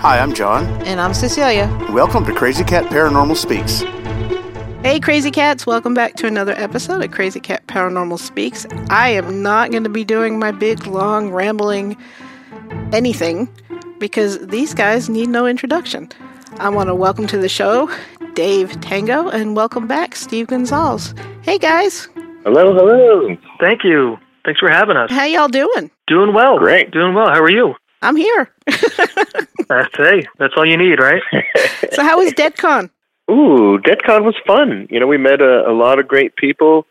Hi, I'm John. And I'm Cecilia. Welcome to Crazy Cat Paranormal Speaks. Hey, Crazy Cats, welcome back to another episode of Crazy Cat Paranormal Speaks. I am not going to be doing my big, long, rambling anything because these guys need no introduction. I want to welcome to the show Dave Tango and welcome back Steve Gonzales. Hey, guys. Hello, hello. Thank you. Thanks for having us. How y'all doing? Doing well. Great. Doing well. How are you? I'm here. That's hey, that's all you need, right? so, how was DEDCON? Ooh, DEDCON was fun. You know, we met a, a lot of great people,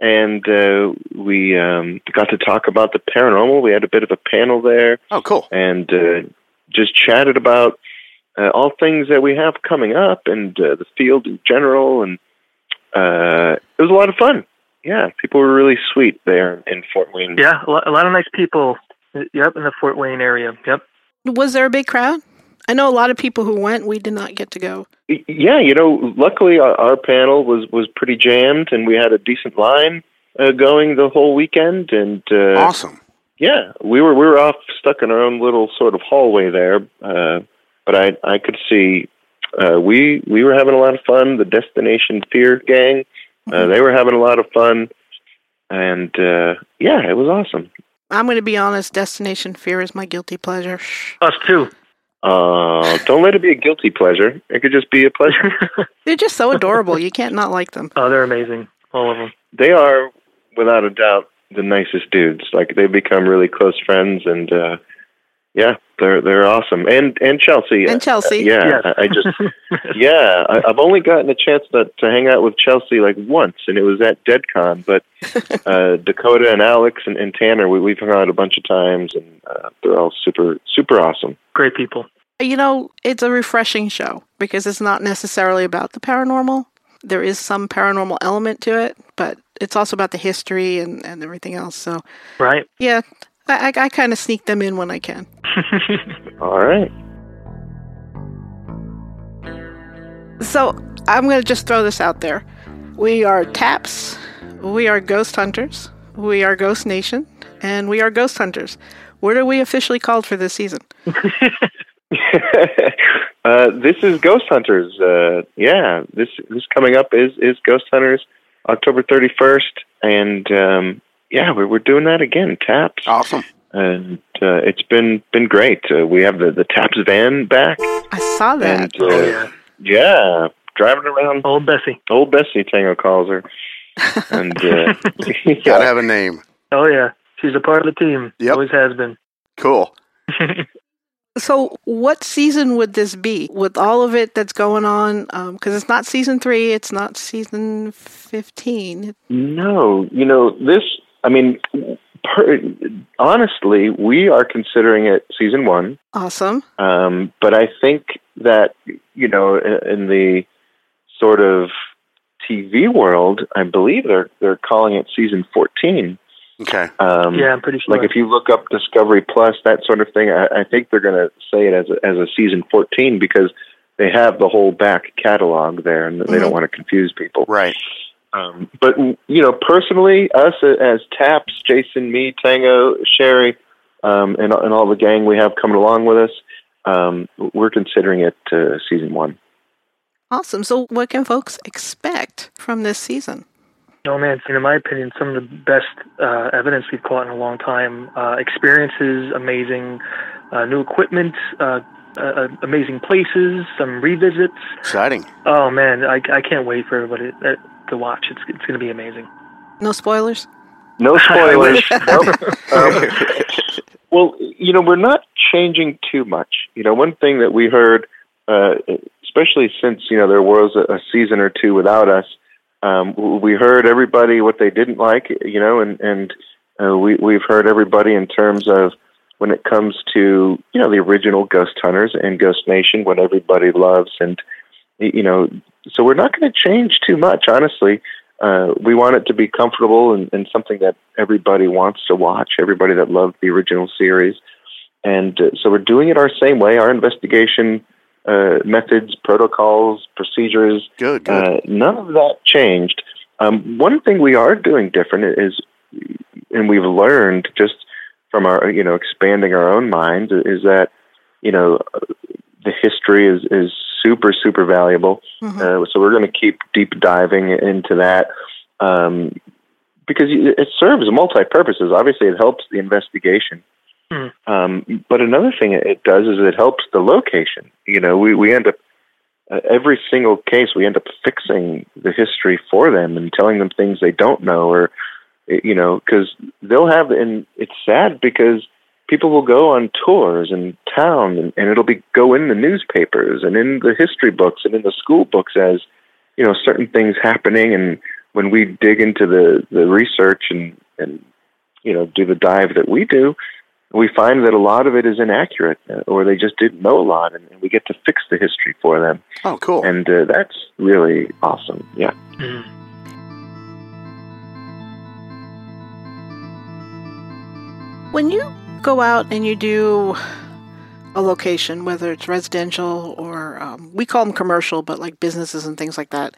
and uh, we um, got to talk about the paranormal. We had a bit of a panel there. Oh, cool. And uh, just chatted about uh, all things that we have coming up and uh, the field in general. And uh, it was a lot of fun. Yeah, people were really sweet there in Fort Wayne. Yeah, a lot, a lot of nice people. Yep, in the Fort Wayne area. Yep. Was there a big crowd? I know a lot of people who went. We did not get to go. Yeah, you know, luckily our, our panel was was pretty jammed, and we had a decent line uh, going the whole weekend. And uh, awesome. Yeah, we were we were off stuck in our own little sort of hallway there, uh, but I I could see uh, we we were having a lot of fun. The Destination Fear gang, uh, they were having a lot of fun, and uh, yeah, it was awesome. I'm going to be honest. Destination Fear is my guilty pleasure. Us too. Uh, don't let it be a guilty pleasure. It could just be a pleasure. they're just so adorable. You can't not like them. Oh, they're amazing. All of them. They are, without a doubt, the nicest dudes. Like they've become really close friends, and uh, yeah, they're they're awesome. And and Chelsea. And Chelsea. Uh, yeah, Yes. I, I just yeah, I, I've only gotten a chance to to hang out with Chelsea like once, and it was at DeadCon. But uh, Dakota and Alex and, and Tanner, we, we've hung out a bunch of times, and uh, they're all super super awesome. Great people. You know, it's a refreshing show because it's not necessarily about the paranormal. There is some paranormal element to it, but it's also about the history and, and everything else. So, Right. yeah, I, I, I kind of sneak them in when I can. All right. So, I'm going to just throw this out there. We are TAPS, we are Ghost Hunters, we are Ghost Nation, and we are Ghost Hunters. What are we officially called for this season? uh, this is Ghost Hunters. Uh, yeah, this this coming up is is Ghost Hunters, October thirty first, and um, yeah, we're we're doing that again. TAPS, Awesome. and uh, it's been been great. Uh, we have the the TAPS van back, I saw that. and uh, Oh, yeah. yeah, driving around. Old Bessie. Old Bessie Tango calls her, and uh, Gotta have a name. Oh yeah. She's a part of the team. Yep. Always has been. Cool. So, what season would this be with all of it that's going on? Because it's not season three, it's not season 15. No, you know this. I mean, per, honestly, we are considering it season one. Awesome. Um, but I think that you know, in, in the sort of TV world, I believe they're they're calling it season fourteen. Okay. Um, yeah, I'm pretty sure. Like if you look up Discovery Plus, that sort of thing, I, I think they're going to say it as a, as a season fourteen because they have the whole back catalog there, and they Mhm. don't want to confuse people. Right. Um, but you know, personally, us as TAPS, Jason, me, Tango, Shari, um, and and all the gang we have coming along with us, um, we're considering it uh, season one. Awesome. So, what can folks expect from this season? No man, in my opinion, some of the best uh, evidence we've caught in a long time. Uh, experiences, amazing, uh, new equipment, uh, uh, amazing places, some revisits. Exciting. Oh man, I, I can't wait for everybody uh, to watch. It's it's going to be amazing. No spoilers? No spoilers. nope. um, well, you know, we're not changing too much. You know, one thing that we heard, uh, especially since you know there was a, a season or two without us, um, we heard everybody what they didn't like. You know, and and uh, we we've heard everybody in terms of when it comes to you know the original Ghost Hunters and Ghost Nation, what everybody loves, and you know, so we're not going to change too much, honestly uh, we want it to be comfortable and, and something that everybody wants to watch, everybody that loved the original series. And uh, so we're doing it our same way. Our investigation uh, methods, protocols, procedures, Good, good. uh, none of that changed. Um, one thing we are doing different is, and we've learned just from our, you know, expanding our own minds, is that, you know, history is is super super valuable. Mhm. Uh, so we're going to keep deep diving into that um, because it serves multi purposes. Obviously, it helps the investigation. Hmm. Um, but another thing it does is it helps the location. You know, we, we end up, uh, every single case, we end up fixing the history for them and telling them things they don't know or, you know, because they'll have, and it's sad because people will go on tours in town and, and it'll be go in the newspapers and in the history books and in the school books as, you know, certain things happening. And when we dig into the, the research and, and, you know, do the dive that we do, we find that a lot of it is inaccurate uh, or they just didn't know a lot and, and we get to fix the history for them Oh, cool. and uh, that's really awesome yeah Mhm. When you go out and you do a location, whether it's residential or um, we call them commercial, but like businesses and things like that,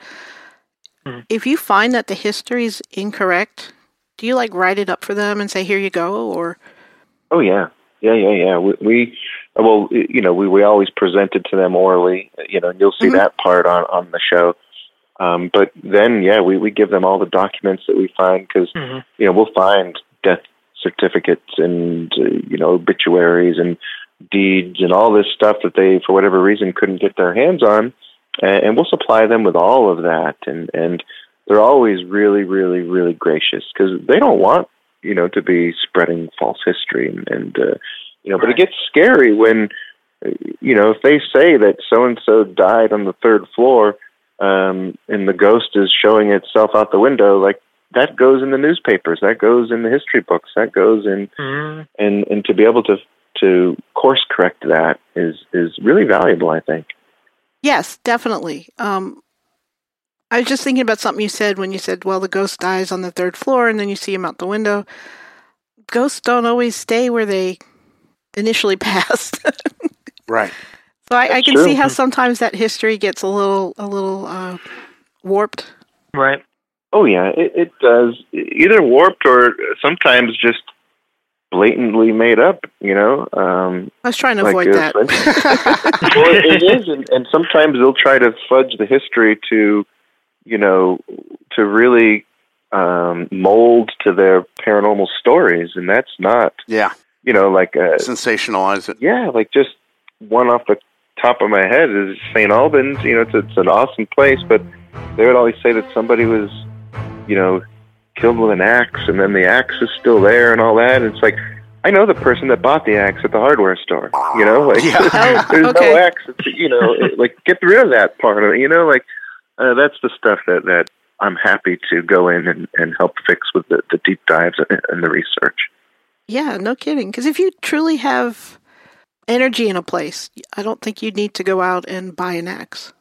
Mhm. if you find that the history is incorrect, do you like write it up for them and say, here you go? Or, oh yeah yeah yeah yeah we, we well you know we, we always present it to them orally you know and you'll see Mhm. that part on on the show um, but then yeah we, we give them all the documents that we find because Mhm. you know we'll find death certificates and uh, you know obituaries and deeds and all this stuff that they for whatever reason couldn't get their hands on. And, and we'll supply them with all of that. And and they're always really really really gracious because they don't want you know to be spreading false history and, and uh, you know but it gets scary when uh, you know if they say that so and so died on the third floor um and the ghost is showing itself out the window like that goes in the newspapers that goes in the history books that goes in Mhm. and and to be able to to course correct that is is really valuable i think yes, definitely. Um, I was just thinking about something you said when you said, well, the ghost dies on the third floor and then you see him out the window. Ghosts don't always stay where they initially passed. right. So I, I can true. see how sometimes that history gets a little a little uh, warped. Right. Oh yeah, it, it does. Either warped or sometimes just blatantly made up. You know, um, I was trying to like avoid that. for well, it is, and, and sometimes they'll try to fudge the history to, you know, to really um, mold to their paranormal stories, and that's not, Yeah. you know, like uh, Sensationalize it. yeah, like just one off the top of my head is St. Albans. You know, it's it's an awesome place, but they would always say that somebody was, you know, killed with an axe, and then the axe is still there and all that. And it's like, I know the person that bought the axe at the hardware store. You know, like Yeah. Oh, there's okay. no axe. You know, it- like get rid of that part of it. You know, like uh, that's the stuff that that I'm happy to go in and, and help fix with the, the deep dives and, and the research. Yeah, no kidding. Because if you truly have energy in a place, I don't think you'd need to go out and buy an axe.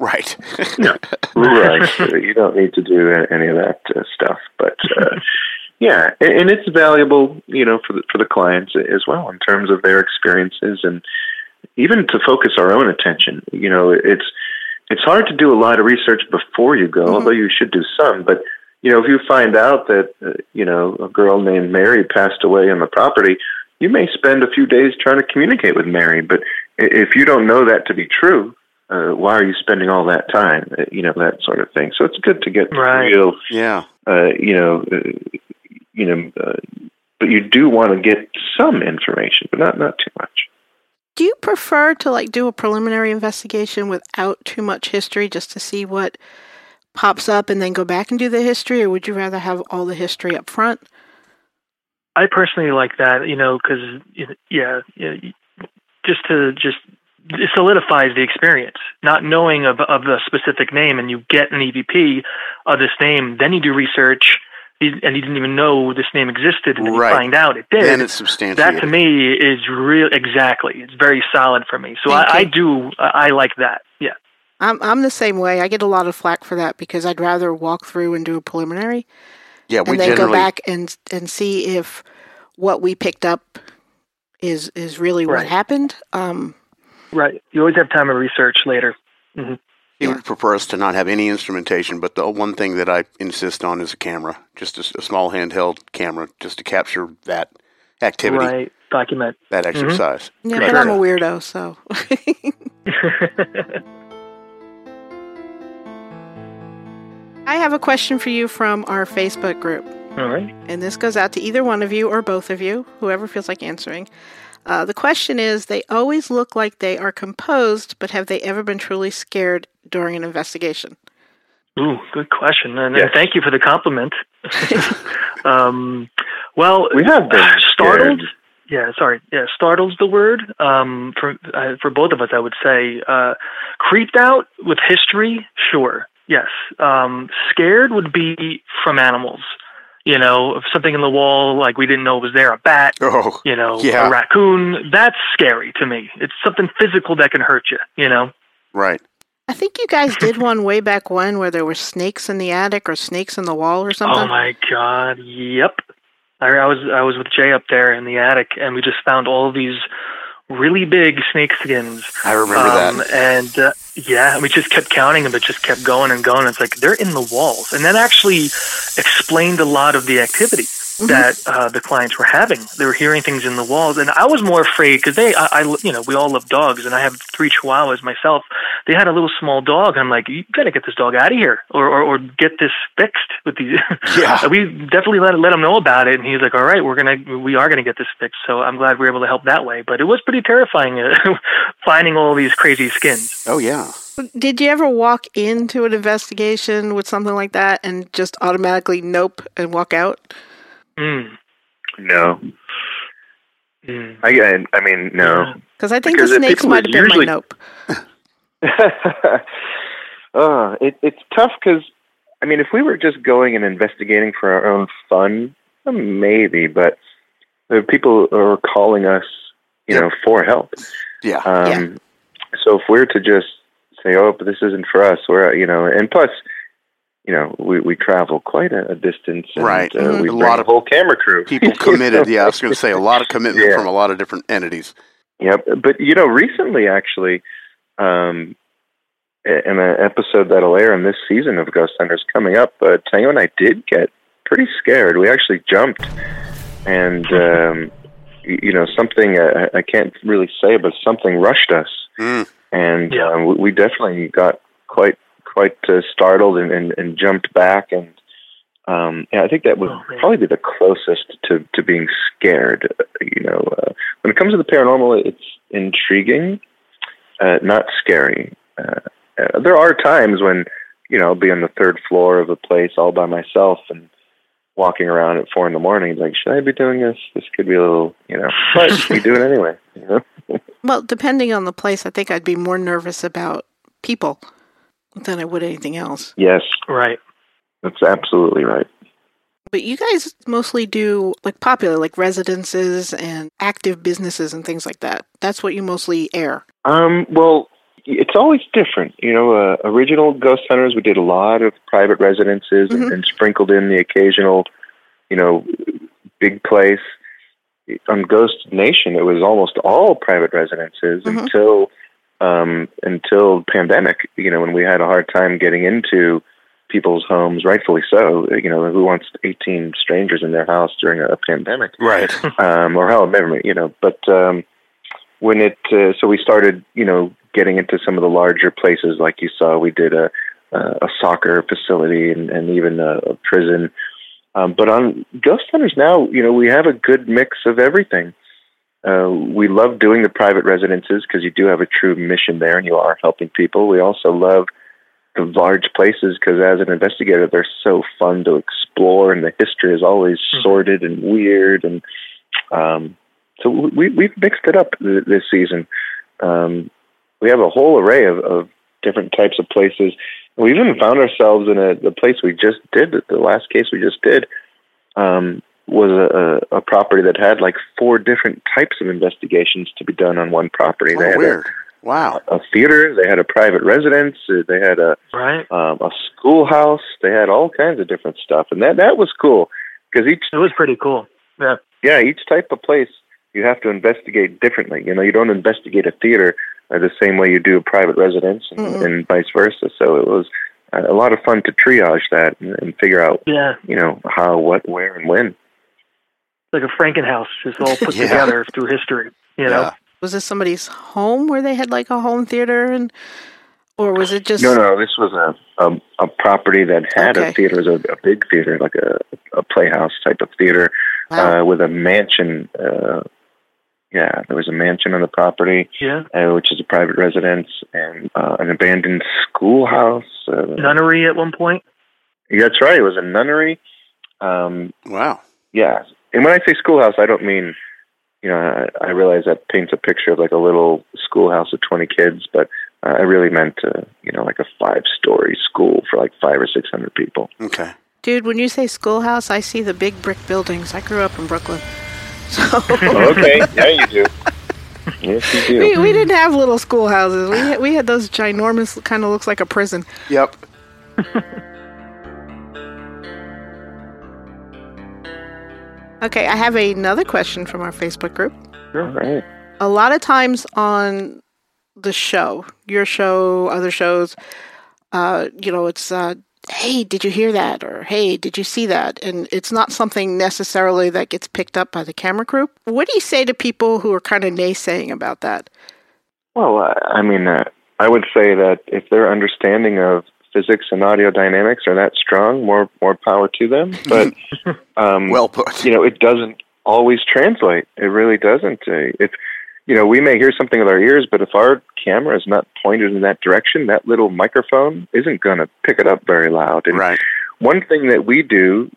Right. right. you don't need to do any of that uh, stuff, but uh, yeah, and, and it's valuable, you know, for the for the clients as well in terms of their experiences and even to focus our own attention. You know, it's it's hard to do a lot of research before you go, Mhm. although you should do some. But you know, if you find out that uh, you know a girl named Mary passed away on the property, you may spend a few days trying to communicate with Mary. But if you don't know that to be true, uh, why are you spending all that time? Uh, you know that sort of thing. So it's good to get Right. real, yeah. uh, you know, uh, you know. Uh, but you do want to get some information, but not not too much. Do you prefer to like do a preliminary investigation without too much history just to see what pops up and then go back and do the history, or would you rather have all the history up front? I personally like that, you know, because yeah, yeah, just to just it solidifies the experience. Not knowing of of the specific name, and you get an EVP of this name, then you do research, and you didn't even know this name existed, and then Right. you find out it did. Then it's substantial. that to me is real exactly. It's very solid for me. So I, I do I I like that. Yeah. I'm I'm the same way. I get a lot of flack for that because I'd rather walk through and do a preliminary yeah, we and then go back and and see if what we picked up is is really what happened. Um, Right. You always have time to research later. Mm-hmm. he would prefer us to not have any instrumentation, but the one thing that I insist on is a camera, just a small handheld camera, just to capture that activity, Right. Document. that mm-hmm. exercise. yeah, Right. but I'm a weirdo, so I have a question for you from our Facebook group. All right. And this goes out to either one of you or both of you, whoever feels like answering. Uh, the question is They always look like they are composed, but have they ever been truly scared during an investigation? Ooh, good question. And, Yes. and thank you for the compliment. um, well, We have been startled. scared. Yeah, sorry. Yeah, startled's the word. Um, for uh, for both of us, I would say uh, creeped out with history. Sure, yes. Um, scared would be from animals. You know, something in the wall like we didn't know was there, a bat. Oh, You know, Yeah. a raccoon. That's scary to me. It's something physical that can hurt you. You know. right. I think you guys did one way back when where there were snakes in the attic or snakes in the wall or something. Oh my god! Yep. I, I was I was with Jay up there in the attic, and we just found all of these really big snake skins. I remember Um, that. And uh, yeah, we just kept counting them, but just kept going and going. It's like they're in the walls, and that actually explained a lot of the activity. That uh, the clients were having. They were hearing things in the walls, and I was more afraid because they, I, I, you know, we all love dogs, and I have three Chihuahuas myself. They had a little small dog, and I'm like, you gotta get this dog out of here, or or, or get this fixed with these. Yeah. we definitely let let him know about it, and he's like, all right, we're gonna, we are gonna get this fixed. So I'm glad we were able to help that way. But it was pretty terrifying uh, finding all these crazy skins. Oh, yeah. Did you ever walk into an investigation with something like that and just automatically nope and walk out? Mm. No, Mm. I, I, I mean, no. Because I think Because the snakes might have been usually- my nope. uh, it, it's tough because, I mean, if we were just going and investigating for our own fun, uh, maybe, but there people are calling us, you Yep. know, for help. Yeah. Um, Yeah. So if we're to just say, "Oh, but this isn't for us," we're you know, and plus, you know, we we travel quite a, a distance, and, Right. Uh, Mhm. we A lot a of whole camera crew. People committed. Yeah, I was going to say a lot of commitment Yeah. from a lot of different entities. Yep. But you know, recently actually, um, in an episode that'll air in this season of Ghost Hunters coming up, uh, Tango and I did get pretty scared. We actually jumped, and um, you know, something uh, I can't really say, but something rushed us, Mm. and Yeah. um, we- we definitely got quite quite uh, startled and, and, and jumped back and. Um, yeah, I think that would Oh, probably be the closest to, to being scared. uh, You know, uh, when it comes to the paranormal, it's intriguing, uh, not scary. Uh, uh, there are times when, you know, I'll be on the third floor of a place all by myself and walking around at four in the morning, like, should I be doing this? This could be a little, you know, but we do it anyway. You know, Well, depending on the place, I think I'd be more nervous about people than I would anything else. yes, Right. that's absolutely right. But you guys mostly do like popular, like residences and active businesses and things like that. That's what you mostly air. Um, well, it's always different. You know, uh, original Ghost Hunters, we did a lot of private residences Mhm. and, and sprinkled in the occasional, you know, big place. On Ghost Nation, it was almost all private residences Mhm. until um, until pandemic. You know, when we had a hard time getting into people's homes, rightfully so. You know, who wants 18 strangers in their house during a pandemic? Right. um, or however, you know. But um, when it, uh, so we started, you know, getting into some of the larger places, like you saw, we did a a soccer facility and, and even a, a prison. Um, but on Ghost Hunters now, you know, we have a good mix of everything. Uh, we love doing the private residences because you do have a true mission there and you are helping people. We also love the large places because as an investigator, they're so fun to explore and the history is always Mhm. sordid and weird. And um, so we, we've mixed it up th- this season. Um, we have a whole array of, of different types of places. We even found ourselves in a the place we just did, the last case we just did, um, was a, a, a property that had like four different types of investigations to be done on one property. they Oh, had weird. Wow. A, a theater, they had a private residence, uh, they had a Right. um, a schoolhouse, they had all kinds of different stuff, and that that was cool because each It was pretty cool. Yeah. yeah each type of place you have to investigate differently. You know, you don't investigate a theater uh, the same way you do a private residence, and, Mm-mm. and vice versa. So it was uh, a lot of fun to triage that and, and figure out Yeah. you know how, what, where, and when. Like a Frankenhouse, just all put Yeah. together through history. You know. Yeah. Was this somebody's home where they had like a home theater and or was it just No, no, this was a a, a property that had Okay. a theater, it was a, a big theater, like a a playhouse type of theater, Wow. uh, with a mansion. Uh, yeah, there was a mansion on the property, Yeah. uh, which is a private residence, and uh, an abandoned schoolhouse. Uh, Nunnery at one point. yeah, that's right. It was a nunnery. Um, Wow. yeah, and when I say schoolhouse, I don't mean, you know, I, I realize that paints a picture of like a little schoolhouse of twenty kids, but uh, I really meant, uh, you know, like a five-story school for like five or six hundred people. Okay. Dude, when you say schoolhouse, I see the big brick buildings. I grew up in Brooklyn. So okay, yeah, you do. Yes, you do. we, we didn't have little schoolhouses. We had, we had those ginormous kind of looks like a prison. Yep. Okay, I have another question from our Facebook group. All right. A lot of times on the show, your show, other shows, uh, you know, it's uh, hey, did you hear that? Or hey, did you see that? And it's not something necessarily that gets picked up by the camera crew. What do you say to people who are kind of naysaying about that? Well, uh, I mean, uh, I would say that if their understanding of physics and audio dynamics are that strong, more more power to them. But um, Well put. you know, it doesn't always translate. It really doesn't. Uh, if you know, we may hear something with our ears, but if our camera is not pointed in that direction, that little microphone isn't going to pick it up very loud. And Right. one thing that we do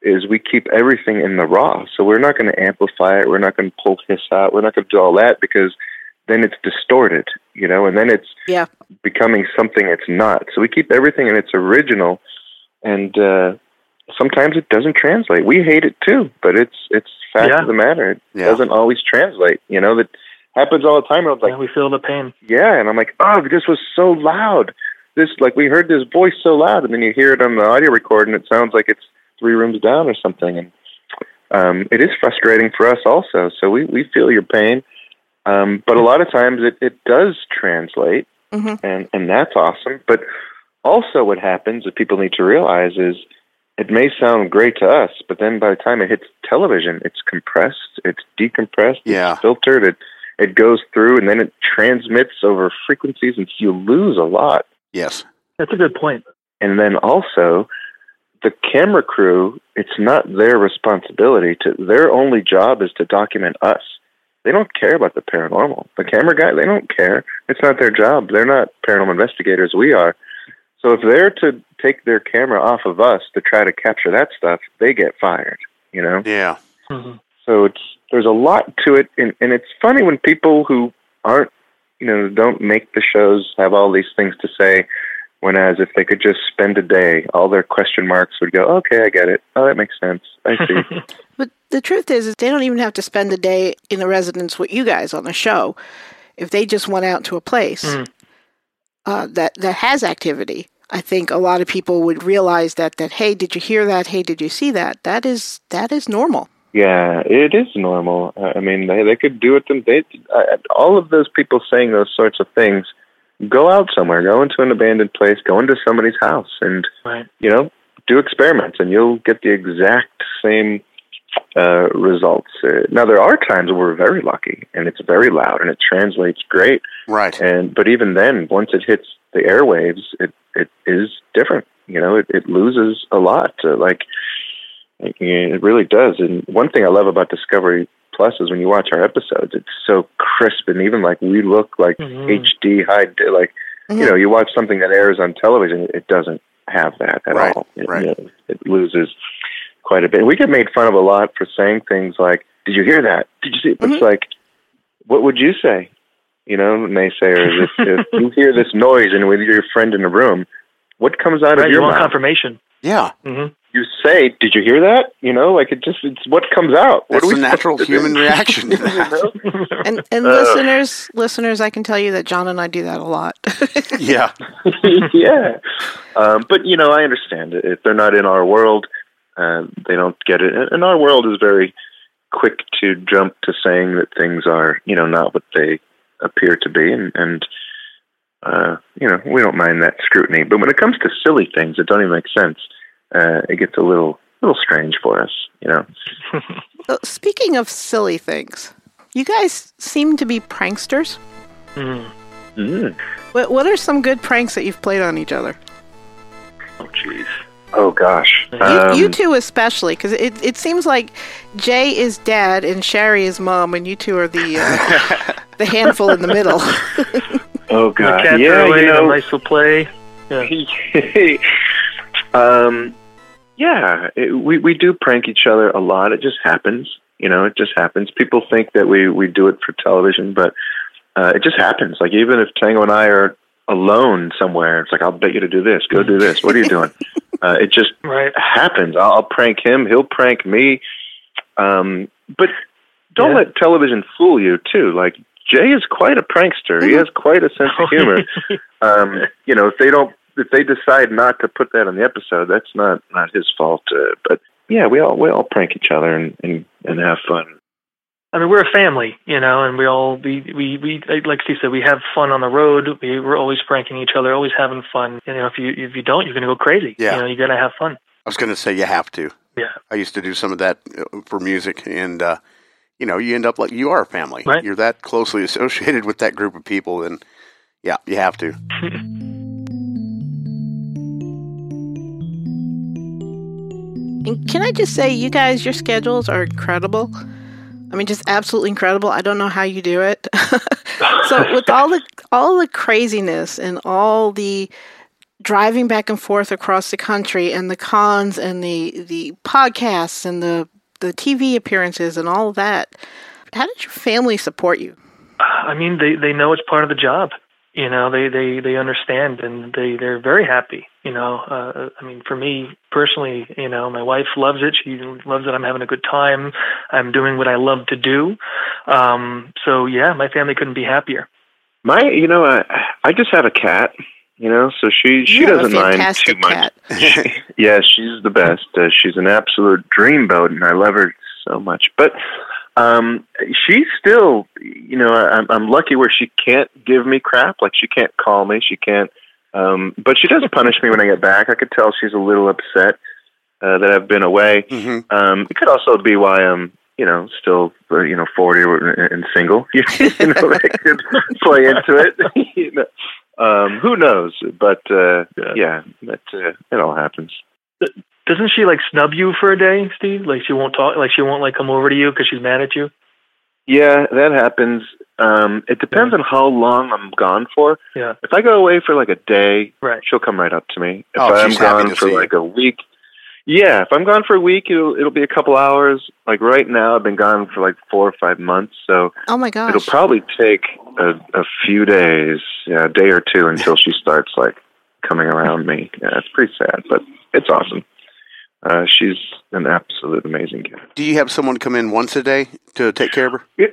is we keep everything in the raw. So we're not going to amplify it. We're not going to pull hiss out. We're not going to do all that because then it's distorted, you know, and then it's Yeah. becoming something it's not. So we keep everything in its original, and uh, sometimes it doesn't translate. We hate it too, but it's it's fact Yeah. of the matter. It Yeah. doesn't always translate. You know that happens all the time. I was like, yeah, we feel the pain. yeah, and I'm like, oh, this was so loud. This like we heard this voice so loud, and then you hear it on the audio record, and it sounds like it's three rooms down or something. And um, it is frustrating for us also. So we we feel your pain, um, but a lot of times it it does translate, hmm and and that's awesome. But also, what happens that people need to realize is. It may sound great to us, but then by the time it hits television, it's compressed, it's decompressed, Yeah. it's filtered, it it goes through and then it transmits over frequencies and you lose a lot Yes. That's a good point. and then also the camera crew it's not their responsibility to their only job is to document us they don't care about the paranormal. The camera guy they don't care. It's not their job. They're not paranormal investigators. We are. So if they're to take their camera off of us to try to capture that stuff they get fired you know? Yeah. hmm so it's there's a lot to it, and, and it's funny when people who aren't, you know, don't make the shows have all these things to say. Whereas if they could just spend a day, all their question marks would go, okay, I get it. Oh, that makes sense. I see. But the truth is, is they don't even have to spend a day in the residence with you guys on the show. If they just went out to a place Mhm. uh, that that has activity, I think a lot of people would realize that that hey, did you hear that? Hey, did you see that? That is that is normal. yeah, it is normal. Uh, I mean, they they could do it. Them, they uh, all of those people saying those sorts of things. Go out somewhere. Go into an abandoned place. Go into somebody's house, and Right. you know, do experiments, and you'll get the exact same uh, results. Uh, now, there are times where we're very lucky, and it's very loud, and it translates great. Right. And but even then, once it hits the airwaves, it it is different. You know, it, it loses a lot. Uh, like it, it really does. And one thing I love about Discovery Plus is when you watch our episodes, it's so crisp, and even like we look like Mhm. HD high. Like you know, you watch something that airs on television, it doesn't have that at Right, all. It, right. you know, it loses quite a bit. We get made fun of a lot for saying things like, "Did you hear that? Did you see?" It? Mhm. It's like, what would you say? You know, naysayers. if, if you hear this noise and with your friend in the room, what comes out Right. of You your want mouth? confirmation. Yeah. hmm you say, "Did you hear that?" You know, like it just it's what comes out. What That's are we the natural supposed to do? human reaction to that. know? And and Uh. listeners, listeners, I can tell you that John and I do that a lot. Yeah. yeah. Um, but, you know, I understand it. If they're not in our world, uh, they don't get it. And our world is very quick to jump to saying that things are, you know, not what they appear to be. And, and uh, you know, we don't mind that scrutiny. But when it comes to silly things that don't even make sense, uh, it gets a little, little strange for us, you know. Uh, Speaking of silly things, You guys seem to be pranksters. Mm. Mm. What What are some good pranks that you've played on each other? Oh, jeez. Oh gosh. You, Um, you two especially, because it, it seems like Jay is dad and Shari is mom, and you two are the uh, the handful in the middle. Oh The god. cat yeah, away, you the know. mice will play. um, yeah, it, we we do prank each other a lot. It just happens. You know, it just happens. People think that we we do it for television, but uh, it just happens. Like even if Tango and I are alone somewhere, it's like I'll bet you to do this. Go do this. What are you doing? uh, it just Right. happens. I'll, I'll prank him. He'll prank me. Um, but don't Yeah. let television fool you too. Like Jay is quite a prankster. He has quite a sense of humor. um, you know, if they don't, if they decide not to put that on the episode, that's not not his fault. Uh, but yeah, we all we all prank each other and and, and have fun. I mean, we're a family, you know, and we all we we we like Steve said, we have fun on the road. We we're always pranking each other, always having fun. You know, if you if you don't, you're gonna go crazy. Yeah. You know, you gotta have fun. I was going to say you have to. Yeah. I used to do some of that uh, for music, and uh, you know, you end up like you are a family. Right. You're that closely associated with that group of people, and yeah, you have to. And can I just say, you guys, your schedules are incredible. I mean, just absolutely incredible. I don't know how you do it. so with all the all the craziness and all the driving back and forth across the country and the cons and the the podcasts and the the TV appearances and all that, how did your family support you? I mean, they they know it's part of the job. You know, they they they understand and they they're very happy. You know, uh, I mean, for me personally, you know, my wife loves it. She loves that I'm having a good time. I'm doing what I love to do. Um, so yeah, my family couldn't be happier. My, you know, I I just have a cat. You know, so she she You doesn't mind fantastic too much. cat. yeah, she's the best. Uh, she's an absolute dreamboat, and I love her so much. But um, she's still, you know, I'm, I'm lucky where she can't give me crap. Like she can't call me. She can't. Um, but she does punish me when I get back. I could tell she's a little upset uh, that I've been away. hmm Um, it could also be why I'm, you know, still, uh, you know, 40 and single. you know, that could play into it. you know. Um, who knows? But uh, Yeah. yeah, that uh, it all happens. Doesn't she like snub you for a day, Steve? Like she won't talk. Like she won't like come over to you because she's mad at you. Yeah, that happens. Um, it depends on how long I'm gone for. Yeah. If I go away for like a day, Right. she'll come right up to me. If Oh, I'm she's happy gone to for see you. like a week, yeah. If I'm gone for a week, it'll it'll be a couple hours. Like right now, I've been gone for like four or five months, so Oh my gosh! it'll probably take a, a few days, yeah, a day or two until she starts like coming around me. Yeah, it's pretty sad, but it's awesome. Uh, she's an absolute amazing cat. Do you have someone come in once a day to take care of her? Yeah.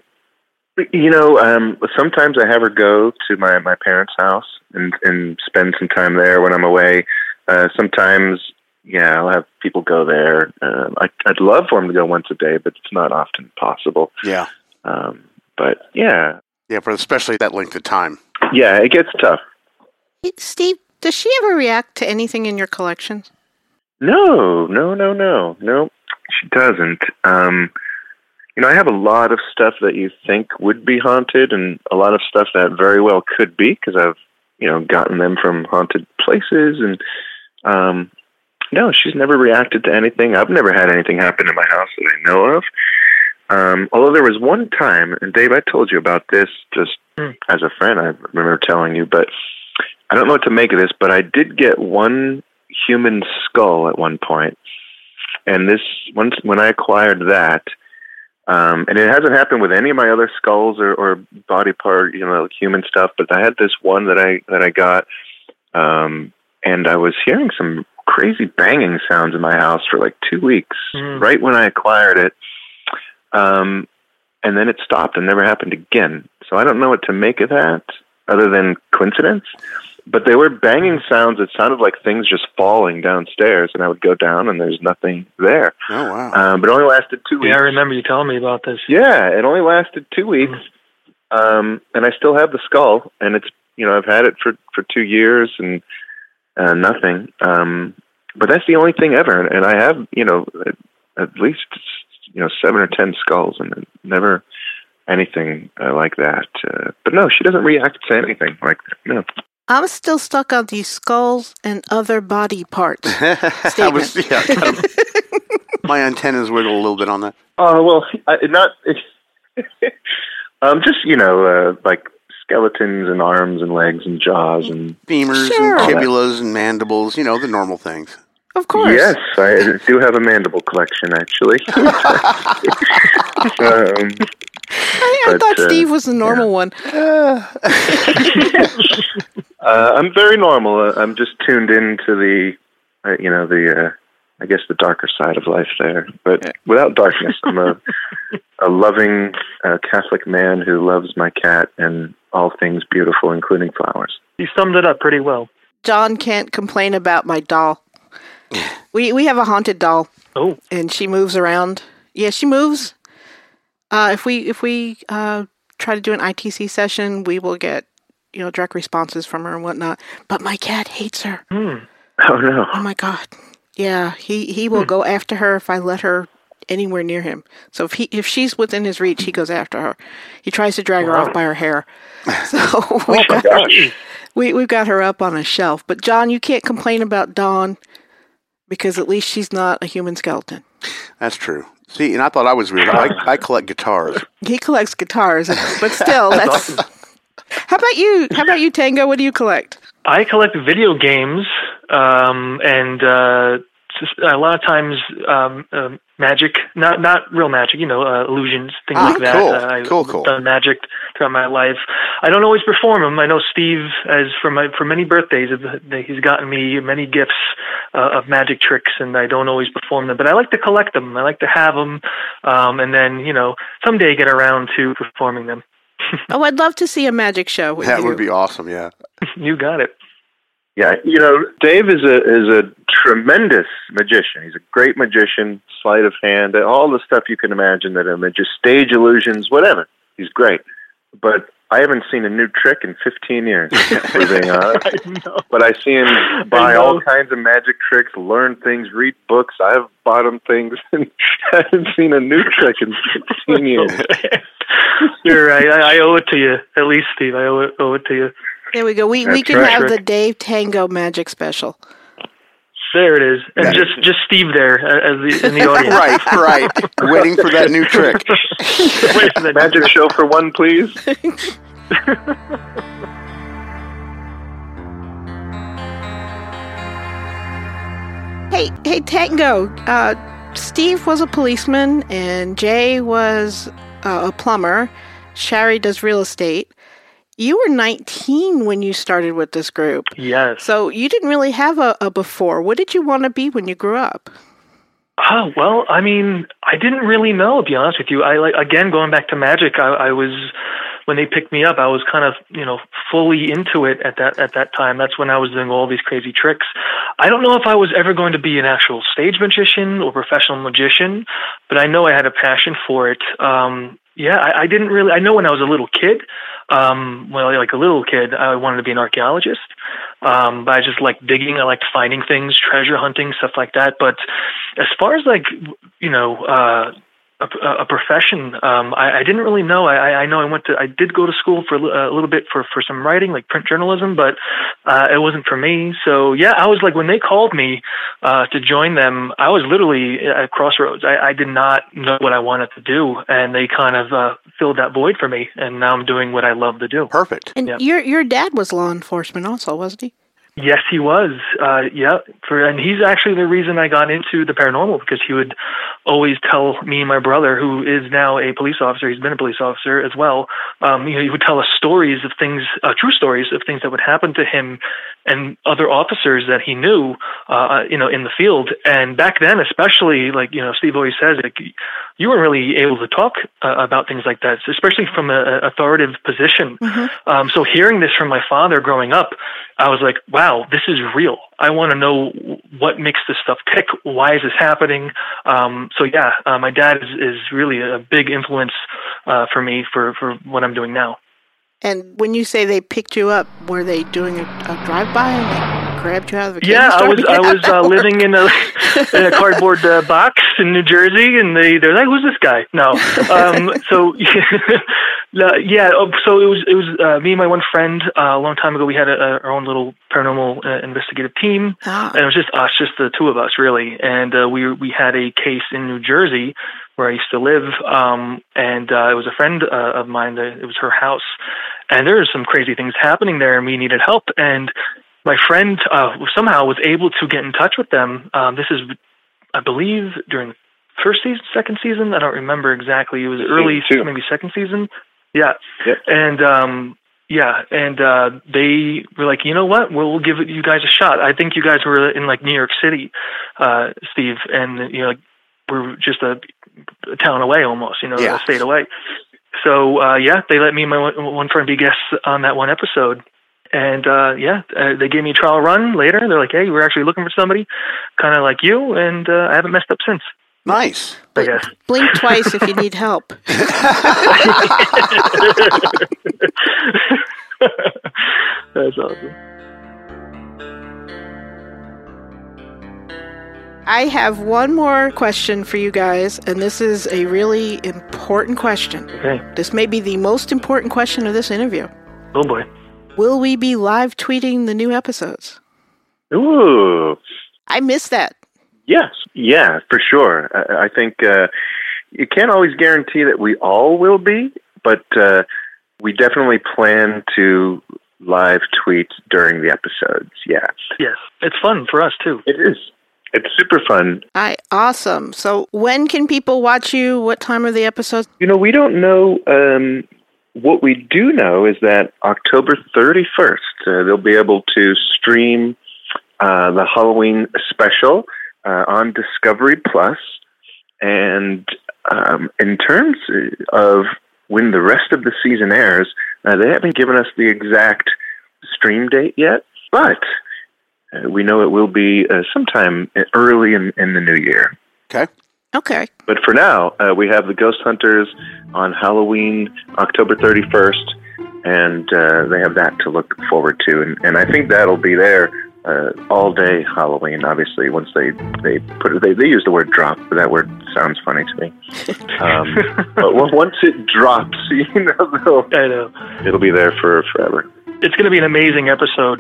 You know, um, sometimes I have her go to my my parents' house and and spend some time there when I'm away. Uh, sometimes, yeah, I'll have people go there. Um, I, I'd love for them to go once a day, but it's not often possible. Yeah, Um, but yeah, yeah, for especially that length of time. yeah, it gets tough. Steve, does she ever react to anything in your collections? No, no, no, no, no. She doesn't. Um, you know, I have a lot of stuff that you think would be haunted, and a lot of stuff that very well could be because I've, you know, gotten them from haunted places. And um, no, she's never reacted to anything. I've never had anything happen in my house that I know of. Um, although there was one time, and Dave, I told you about this just Hmm. as a friend. I remember telling you, but I don't know what to make of this. But I did get one human skull at one point, and this once when I acquired that, um, and it hasn't happened with any of my other skulls or, or body part, you know, like human stuff. But I had this one that I that I got, um, and I was hearing some crazy banging sounds in my house for like two weeks, Mm. right when I acquired it. Um, and then it stopped and never happened again. So I don't know what to make of that, other than coincidence. But there were banging sounds that sounded like things just falling downstairs, and I would go down and there's nothing there. Oh wow. Um, but it only lasted two weeks. Yeah, I remember you telling me about this. Yeah, it only lasted two weeks, um, and I still have the skull, and it's you know I've had it for for two years and uh, nothing. Um, but that's the only thing ever, and, and I have you know at, at least you know seven or ten skulls, and it never anything uh, like that. Uh, but no, she doesn't react to anything like that. No. I'm still stuck on these skulls and other body parts. I was, yeah, kind of, my antennas wiggle a little bit on that. Oh well, I, not. um, just you know, uh, like skeletons and arms and legs and jaws and Femurs Sure. and fibulas and mandibles, you know, the normal things. Of course. yes, I do have a mandible collection actually. um, I, I But, thought uh, Steve was the normal one. Uh, I'm very normal. Uh, I'm just tuned into the, uh, you know, the, uh, I guess the darker side of life there. But without darkness, I'm a, a loving uh, Catholic man who loves my cat and all things beautiful, including flowers. You summed it up pretty well. John can't complain about my doll. We we have a haunted doll, Oh, and she moves around. Yeah, she moves. Uh, if we if we uh, try to do an ITC session, we will get you know direct responses from her and whatnot. But my cat hates her. hmm. Oh no! Oh my god. Yeah, he he will go after her if I let her anywhere near him. So if he if she's within his reach, he goes after her. He tries to drag her off by her hair. So we Oh my got, gosh! we we've got her up on a shelf. But John, you can't complain about Dawn because at least she's not a human skeleton. That's true. See, and I thought I was weird. I, I collect guitars. He collects guitars, but still, that's. How about you? How about you, Tango? What do you collect? I collect video games, um, and uh, a lot of times um, um magic, not not real magic, you know, uh, illusions, things Ah, like that. cool. Uh, I've Cool, cool. done magic throughout my life. I don't always perform them. I know Steve, as for my for many birthdays, he's gotten me many gifts uh, of magic tricks, and I don't always perform them. But I like to collect them. I like to have them, um, and then you know, someday get around to performing them. Oh, I'd love to see a magic show with That you. would be awesome. Yeah. you got it. Yeah, you know, Dave is a is a tremendous magician. He's a great magician, sleight of hand, all the stuff you can imagine that a magician, stage illusions, whatever. He's great, but I haven't seen a new trick in 15 years. being honest. I. But I see him buy all kinds of magic tricks, learn things, read books. I've bought him things, and I haven't seen a new trick in 15 years. You're right. I, I owe it to you, at least, Steve. I owe it, owe it to you. There we go. We we can right. have the Dave Tango magic special. There it is, and Yeah. just just Steve there uh, as the, in the audience. right, right. Waiting for that new trick. Wait for that Magic show for one, please. Hey, hey, Tango. Uh, Steve was a policeman, and Jay was uh, a plumber. Shari does real estate. You were 19 when you started with this group, Yes. so you didn't really have a, a before. What did you want to be when you grew up? Oh well, I mean, I didn't really know. To be honest with you, I like again going back to magic. I, I was when they picked me up, I was kind of you know fully into it at that at that time. That's when I was doing all these crazy tricks. I don't know if I was ever going to be an actual stage magician or professional magician, but I know I had a passion for it. Um, yeah, I, I didn't really. I know when I was a little kid, um, well, like a little kid, I wanted to be an archaeologist. Um, but I just like digging. I liked finding things, treasure hunting, stuff like that. But as far as like you know uh a, a profession um I, I didn't really know I, I know I went to I did go to school for a little bit for for some writing like print journalism but uh it wasn't for me so yeah I was like when they called me uh to join them I was literally at crossroads I, I did not know what I wanted to do and they kind of uh filled that void for me and now I'm doing what I love to do Perfect. And Yeah. your your dad was law enforcement also, wasn't he? Yes, he was. Uh, yeah, for and he's actually the reason I got into the paranormal because he would always tell me and my brother, who is now a police officer, he's been a police officer as well. Um, you know, he would tell us stories of things, uh, true stories of things that would happen to him and other officers that he knew, uh, you know, in the field. And back then, especially, like you know, Steve always says, like you weren't really able to talk uh, about things like that, especially from an authoritative position. Um, so hearing this from my father growing up, I was like, wow, this is real. I want to know what makes this stuff tick. Why is this happening? Um, so yeah, uh, my dad is, is really a big influence uh, for me for, for what I'm doing now. And when you say they picked you up, were they doing a, a drive by and they grabbed you out of a Yeah, I was I was uh, living in a in a cardboard uh, box in New Jersey, and they they're like, "Who's this guy?" No, um, so yeah, oh, so it was it was uh, me and my one friend uh, a long time ago. We had a, a, our own little paranormal uh, investigative team, Ah. and it was just us, just the two of us, really. And uh, we we had a case in New Jersey where I used to live, um, and uh, it was a friend uh, of mine. That it was her house, and there were some crazy things happening there, and we needed help. And my friend uh, somehow was able to get in touch with them. Um, this is, I believe, during the first season, second season. I don't remember exactly. It was early, maybe second season. Yeah, Yep. and um, yeah, and uh, they were like, you know what? We'll, we'll give you guys a shot. I think you guys were in like New York City, uh, Steve, and you know, like, we're just a, a town away almost. You know, Yeah. a state away. So uh, yeah, they let me and my one one friend be guests on that one episode. And uh, yeah, uh, they gave me a trial run later. They're like, "Hey, we're actually looking for somebody, kind of like you," and uh, I haven't messed up since. Nice. I guess. Blink twice if you need help. That's awesome. I have one more question for you guys, and this is a really important question. Okay. This may be the most important question of this interview. Oh boy. Will we be live tweeting the new episodes? Ooh, I missed that. yes, yeah, for sure. I, I think uh, you can't always guarantee that we all will be, but uh, we definitely plan to live tweet during the episodes. Yeah, Yes, it's fun for us too. it is. It's super fun. I awesome. So when can people watch you? What time are the episodes? You know, we don't know. Um, what we do know is that October 31st, uh, they'll be able to stream uh, the Halloween special uh, on Discovery Plus. And um, in terms of when the rest of the season airs, uh, they haven't given us the exact stream date yet, but we know it will be uh, sometime early in, in the new year. Okay. Okay. But for now, uh, we have the Ghost Hunters on Halloween, October 31st, and uh, they have that to look forward to. And, and I think that'll be there uh, all day Halloween. Obviously, once they they put it, they they use the word drop, but that word sounds funny to me. Um, but once it drops, you know, I know. it'll be there for forever. It's going to be an amazing episode.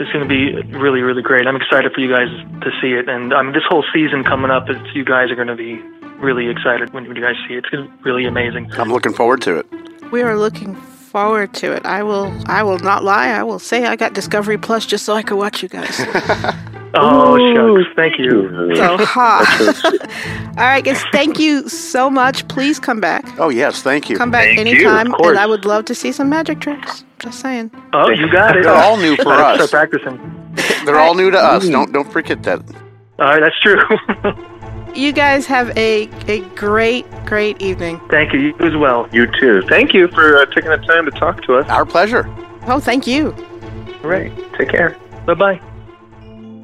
It's going to be really, really great. I'm excited for you guys to see it, and um, this whole season coming up, it's, you guys are going to be really excited when, when you guys see it. It's going to be really amazing. I'm looking forward to it. We are looking forward to it. I will I will not lie. I will say I got Discovery Plus just so I could watch you guys. Oh, Ooh, shucks! Thank you. So hot. All right, guys, thank you so much. Please come back. Oh, yes. Thank you. Come back Thank you, anytime, of and I would love to see some magic tricks. Just saying. Oh, you got it. They're all new for Start us. practicing. They're all new to us. Don't don't forget that. All right, that's true. You guys have a a great great evening. Thank you. You as well. You too. Thank you for uh, taking the time to talk to us. Our pleasure. Oh, thank you. All right. Take care. Bye bye.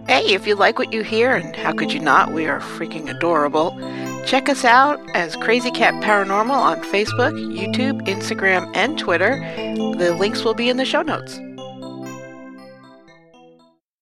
Hey, if you like what you hear, and how could you not? We are freaking adorable. Check us out as Crazy Cat Paranormal on Facebook, YouTube, Instagram, and Twitter. The links will be in the show notes.